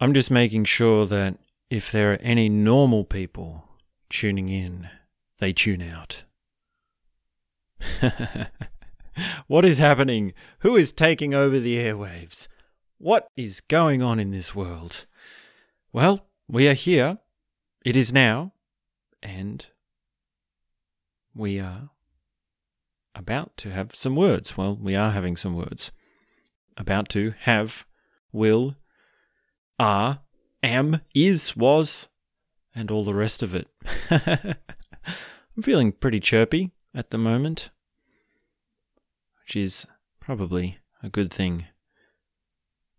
I'm just making sure that if there are any normal people tuning in, they tune out. what is happening? Who is taking over the airwaves? What is going on in this world? Well, we are here. It is now. And we are about to have some words. Well, we are having some words. About to have, will, are, am, is, was, and all the rest of it. I'm feeling pretty chirpy at the moment, which is probably a good thing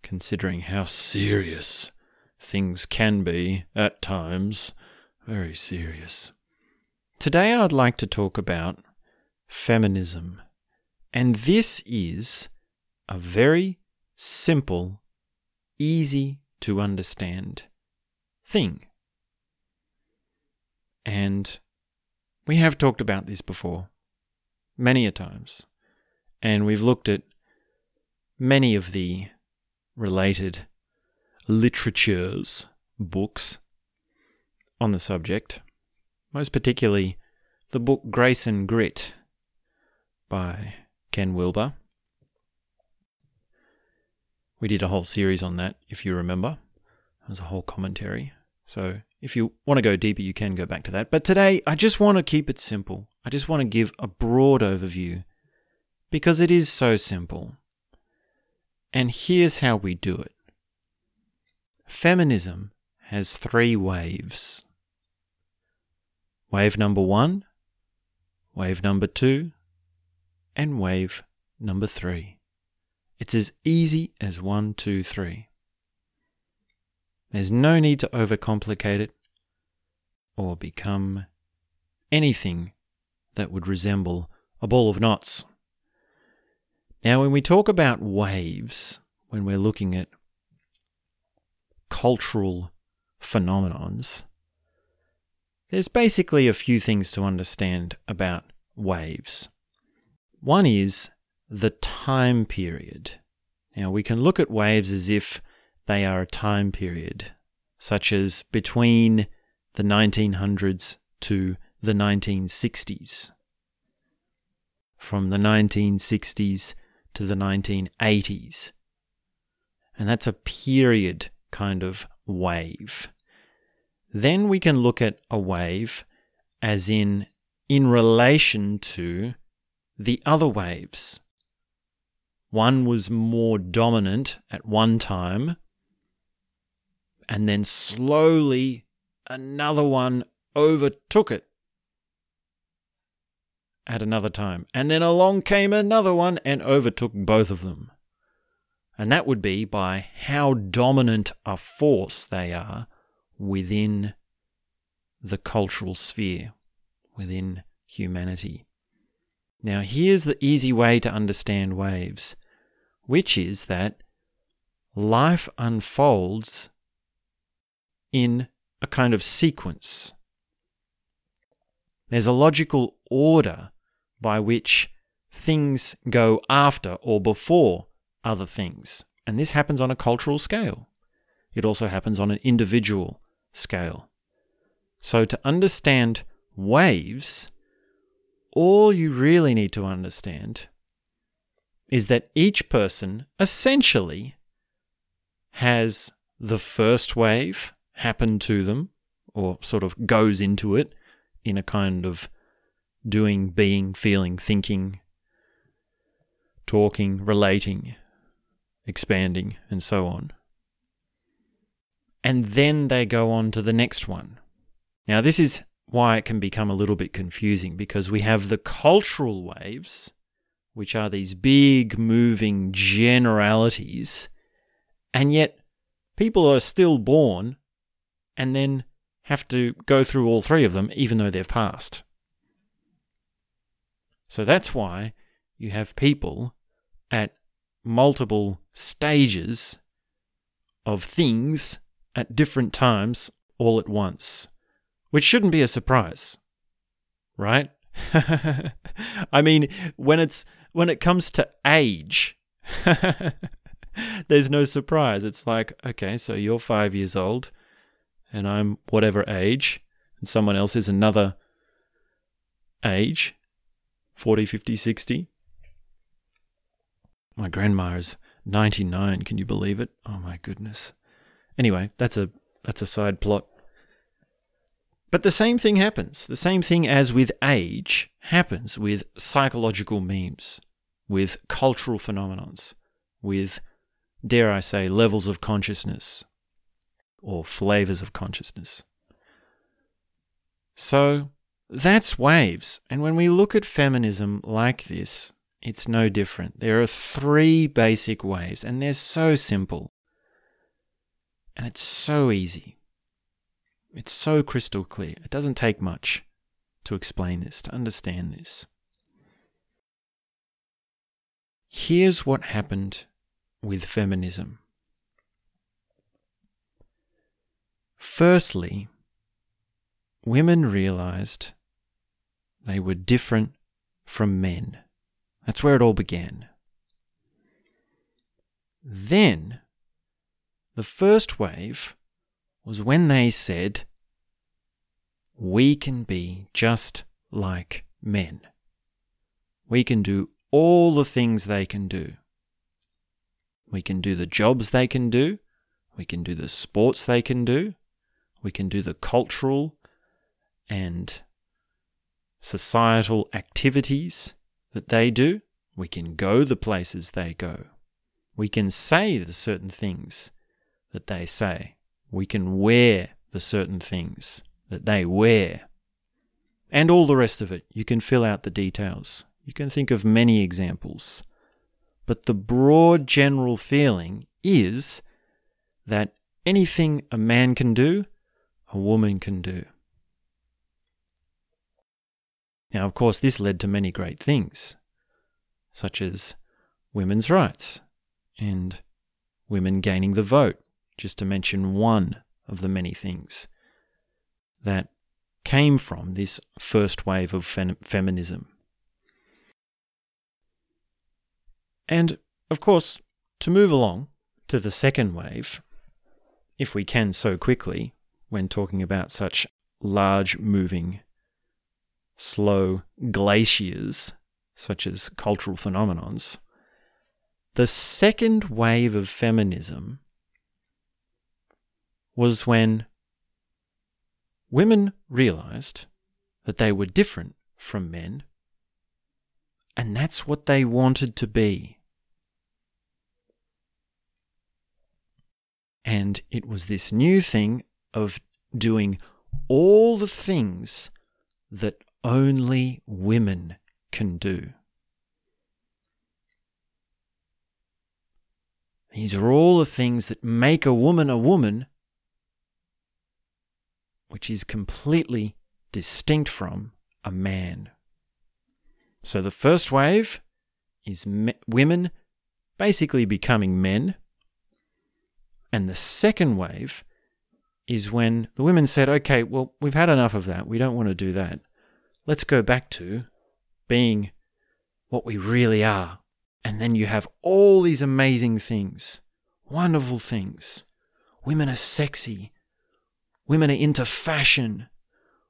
considering how serious things can be at times. Very serious. Today I'd like to talk about feminism. And this is a very simple, easy to understand thing. And we have talked about this before, many a times. And we've looked at many of the related literatures, books on the subject, most particularly the book Grace and Grit by Ken Wilber. We did a whole series on that, if you remember. Was a whole commentary. So if you want to go deeper, you can go back to that. But today, I just want to keep it simple. I just want to give a broad overview because it is so simple. And here's how we do it Feminism has three waves wave number one, wave number two, and wave number three. It's as easy as one, two, three. There's no need to overcomplicate it or become anything that would resemble a ball of knots. Now, when we talk about waves, when we're looking at cultural phenomenons, there's basically a few things to understand about waves. One is the time period. Now, we can look at waves as if they are a time period, such as between the 1900s to the 1960s, from the 1960s to the 1980s. And that's a period kind of wave. Then we can look at a wave as in in relation to the other waves. One was more dominant at one time, and then slowly another one overtook it at another time. And then along came another one and overtook both of them. And that would be by how dominant a force they are within the cultural sphere, within humanity. Now, here's the easy way to understand waves, which is that life unfolds in a kind of sequence. There's a logical order by which things go after or before other things. And this happens on a cultural scale. It also happens on an individual scale. So, to understand waves, all you really need to understand is that each person essentially has the first wave happen to them, or sort of goes into it in a kind of doing, being, feeling, thinking, talking, relating, expanding, and so on. And then they go on to the next one. Now, this is why it can become a little bit confusing because we have the cultural waves, which are these big moving generalities, and yet people are still born and then have to go through all three of them, even though they've passed. So that's why you have people at multiple stages of things at different times all at once, which shouldn't be a surprise, right? I mean, when it's when it comes to age, there's no surprise. It's like, okay, so you're 5 years old and I'm whatever age and someone else is another age 40, 50, 60. My grandma is 99, can you believe it? Oh my goodness. Anyway, that's a that's a side plot. But the same thing happens. The same thing as with age happens with psychological memes, with cultural phenomenons, with, dare I say, levels of consciousness or flavors of consciousness. So that's waves. And when we look at feminism like this, it's no different. There are three basic waves, and they're so simple. And it's so easy. It's so crystal clear. It doesn't take much to explain this, to understand this. Here's what happened with feminism. Firstly, women realized they were different from men. That's where it all began. Then, the first wave was when they said, We can be just like men. We can do all the things they can do. We can do the jobs they can do. We can do the sports they can do. We can do the cultural and societal activities that they do. We can go the places they go. We can say the certain things that they say we can wear the certain things that they wear. And all the rest of it. You can fill out the details. You can think of many examples. But the broad general feeling is that anything a man can do, a woman can do. Now, of course, this led to many great things, such as women's rights and women gaining the vote just to mention one of the many things that came from this first wave of fem- feminism. And, of course, to move along to the second wave, if we can so quickly, when talking about such large moving, slow glaciers such as cultural phenomenons, the second wave of feminism was when women realized that they were different from men, and that's what they wanted to be. And it was this new thing of doing all the things that only women can do. These are all the things that make a woman a woman which is completely distinct from a man. So the first wave is me- women basically becoming men. And the second wave is when the women said, okay, well, we've had enough of that. We don't want to do that. Let's go back to being what we really are. And then you have all these amazing things, wonderful things. Women are sexy. Women are into fashion.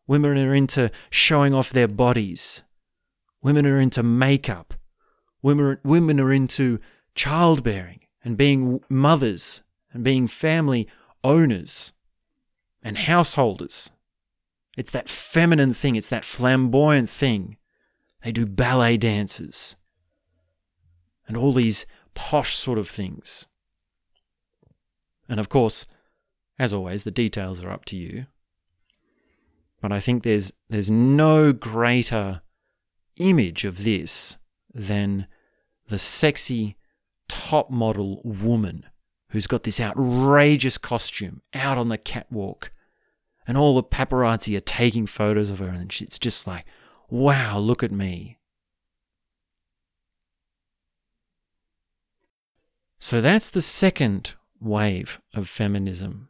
Women are into showing off their bodies. Women are into makeup. Women are, women are into childbearing and being mothers and being family owners and householders. It's that feminine thing, it's that flamboyant thing. They do ballet dances and all these posh sort of things. And of course, as always, the details are up to you. But I think there's there's no greater image of this than the sexy top model woman who's got this outrageous costume out on the catwalk and all the paparazzi are taking photos of her and it's just like wow look at me so that's the second wave of feminism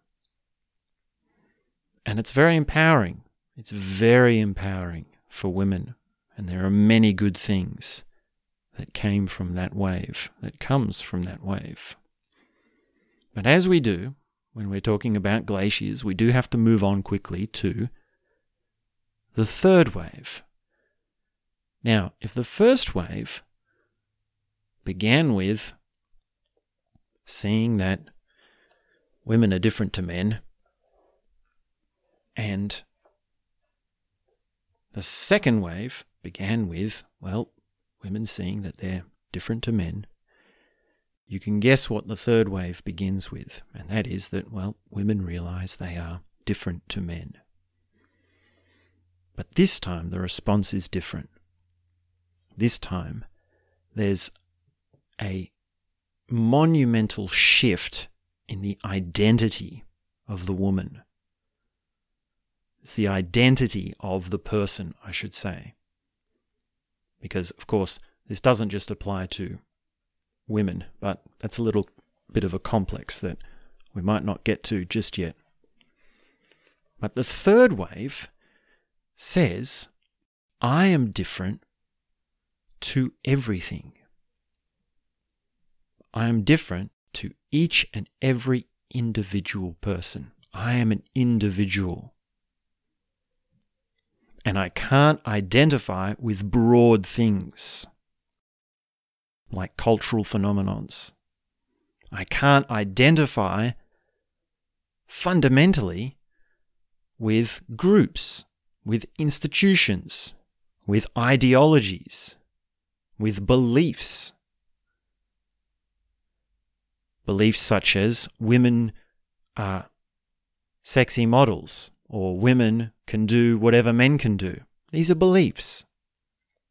And it's very empowering. It's very empowering for women. And there are many good things that came from that wave, that comes from that wave. But as we do, when we're talking about glaciers, we do have to move on quickly to the third wave. Now, if the first wave began with seeing that women are different to men, and the second wave began with, well, women seeing that they're different to men, you can guess what the third wave begins with, and that is that, well, women realize they are different to men. But this time the response is different. This time there's a monumental shift in the identity of the woman. It's the identity of the person, I should say. Because, of course, this doesn't just apply to women, but that's a little bit of a complex that we might not get to just yet. But the third wave says, I am different to everything. I am different to each and every individual person. I am an individual. And I can't identify with broad things like cultural phenomenons. I can't identify fundamentally with groups, with institutions, with ideologies, with beliefs. Beliefs such as women are sexy models or women can do whatever men can do. These are beliefs.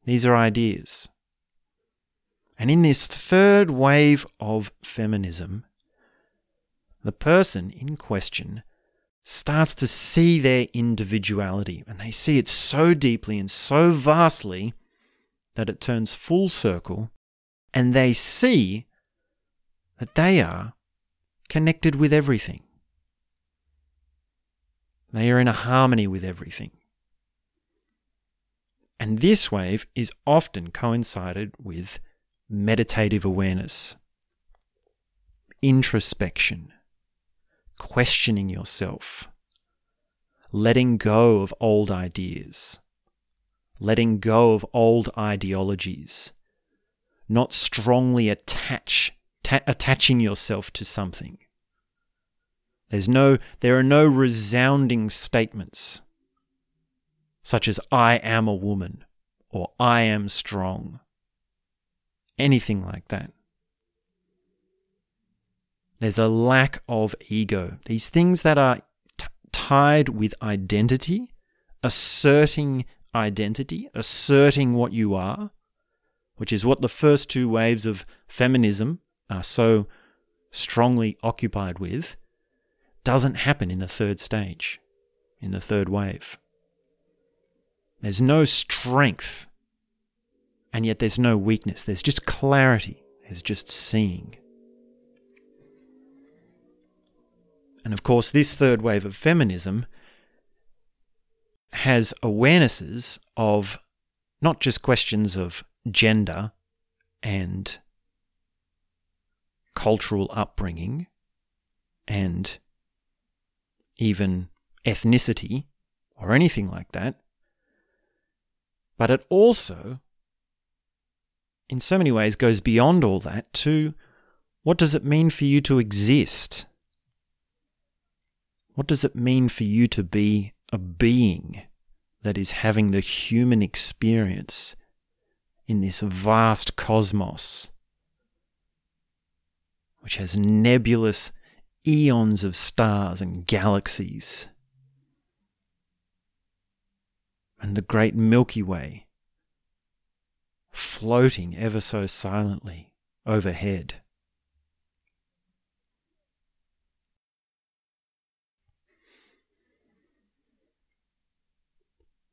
These are ideas. And in this third wave of feminism, the person in question starts to see their individuality, and they see it so deeply and so vastly that it turns full circle, and they see that they are connected with everything. They are in a harmony with everything. And this wave is often coincided with meditative awareness, introspection, questioning yourself, letting go of old ideas, letting go of old ideologies, not strongly attach, ta- attaching yourself to something. There's no, there are no resounding statements such as I am a woman or I am strong anything like that. There's a lack of ego. These things that are t- tied with identity, asserting identity, asserting what you are, which is what the first two waves of feminism are so strongly occupied with, doesn't happen in the third stage, in the third wave. There's no strength and yet there's no weakness. There's just clarity. There's just seeing. And of course, this third wave of feminism has awarenesses of not just questions of gender and cultural upbringing and even ethnicity or anything like that, but it also in so many ways goes beyond all that to what does it mean for you to exist? What does it mean for you to be a being that is having the human experience in this vast cosmos, which has nebulous eons of stars and galaxies, and the great Milky Way? Floating ever so silently overhead.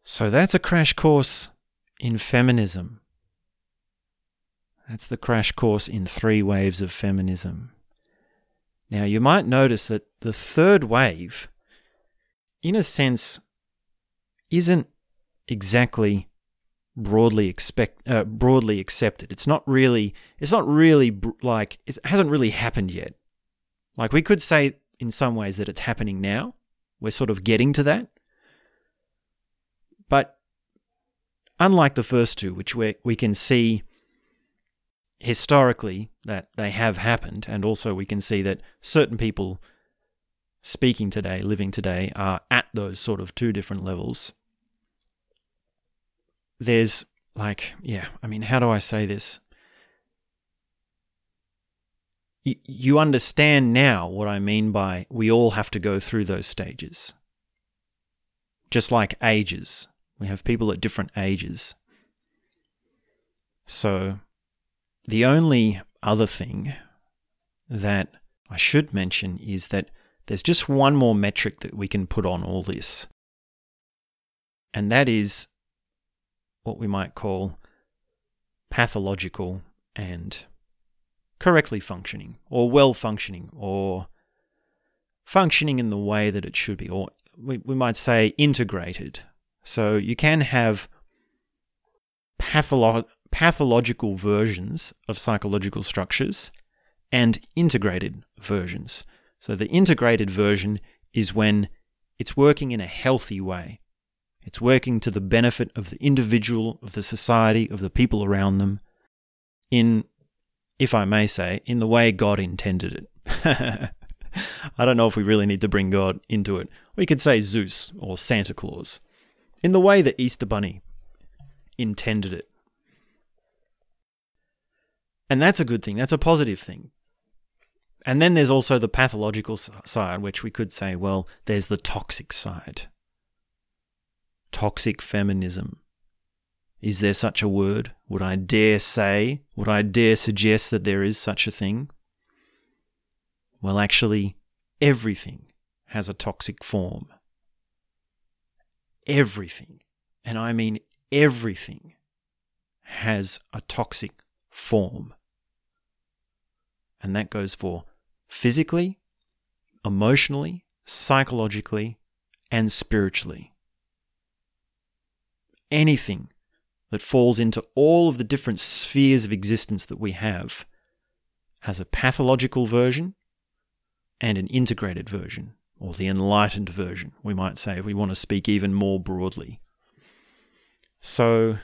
So that's a crash course in feminism. That's the crash course in three waves of feminism. Now, you might notice that the third wave in a sense, isn't exactly broadly expect uh, broadly accepted. It's not really it's not really br- like it hasn't really happened yet. Like we could say in some ways that it's happening now. We're sort of getting to that. But unlike the first two, which we we can see historically that they have happened, and also we can see that certain people speaking today, living today, are at those sort of two different levels. There's like, yeah, I mean, how do I say this? you understand now what I mean by we all have to go through those stages. Just like ages. We have people at different ages. So, the only other thing that I should mention is that there's just one more metric that we can put on all this. And that is what we might call pathological and correctly functioning, or well functioning, or functioning in the way that it should be, or we, we might say integrated. So you can have patholo- pathological versions of psychological structures and integrated versions. So the integrated version is when it's working in a healthy way. It's working to the benefit of the individual, of the society, of the people around them, in, if I may say, in the way God intended it. I don't know if we really need to bring God into it. We could say Zeus or Santa Claus. In the way the Easter Bunny intended it. And that's a good thing. That's a positive thing. And then there's also the pathological side, which we could say, well, there's the toxic side. Toxic feminism. Is there such a word? Would I dare say, would I dare suggest that there is such a thing? Well, actually, everything has a toxic form. Everything, and I mean everything, has a toxic form. And that goes for physically, emotionally, psychologically, and spiritually. Anything that falls into all of the different spheres of existence that we have has a pathological version and an integrated version, or the enlightened version, we might say, if we want to speak even more broadly. So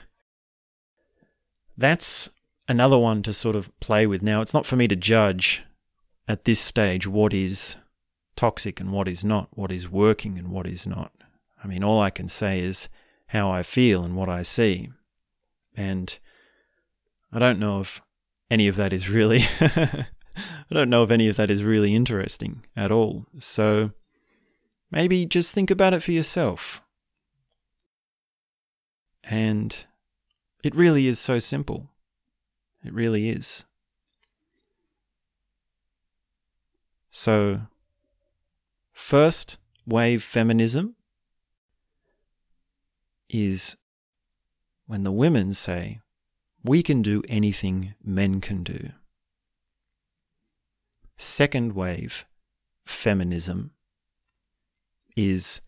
that's another one to sort of play with. Now, it's not for me to judge at this stage what is toxic and what is not, what is working and what is not. I mean, all I can say is how I feel and what I see. And I don't know if any of that is really, I don't know if any of that is really interesting at all. So maybe just think about it for yourself. And it really is so simple. It really is. So, first wave feminism is when the women say, we can do anything men can do. Second wave feminism is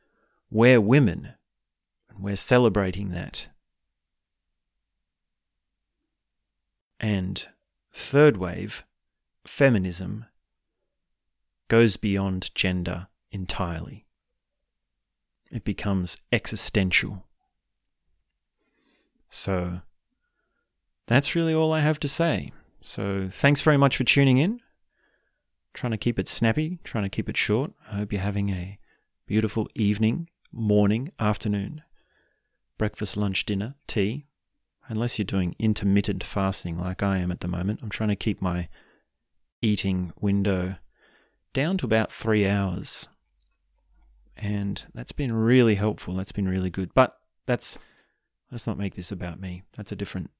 we're women and we're celebrating that. And third wave, feminism, goes beyond gender entirely. It becomes existential. So that's really all I have to say. So thanks very much for tuning in. Trying to keep it snappy, trying to keep it short. I hope you're having a beautiful evening, morning, afternoon, breakfast, lunch, dinner, tea, unless you're doing intermittent fasting like I am at the moment, I'm trying to keep my eating window down to about three hours. And that's been really helpful. That's been really good. But that's let's not make this about me. That's a different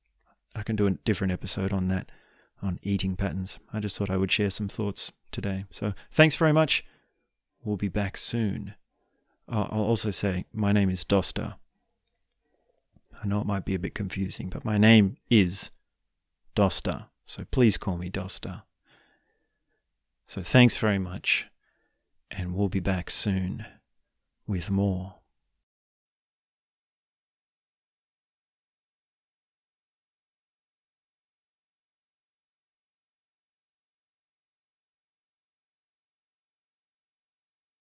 I can do a different episode on that, on eating patterns. I just thought I would share some thoughts today. So thanks very much. We'll be back soon. I'll also say my name is Dosta. I know it might be a bit confusing, but my name is Dosta, so please call me Dosta. So thanks very much, and we'll be back soon with more.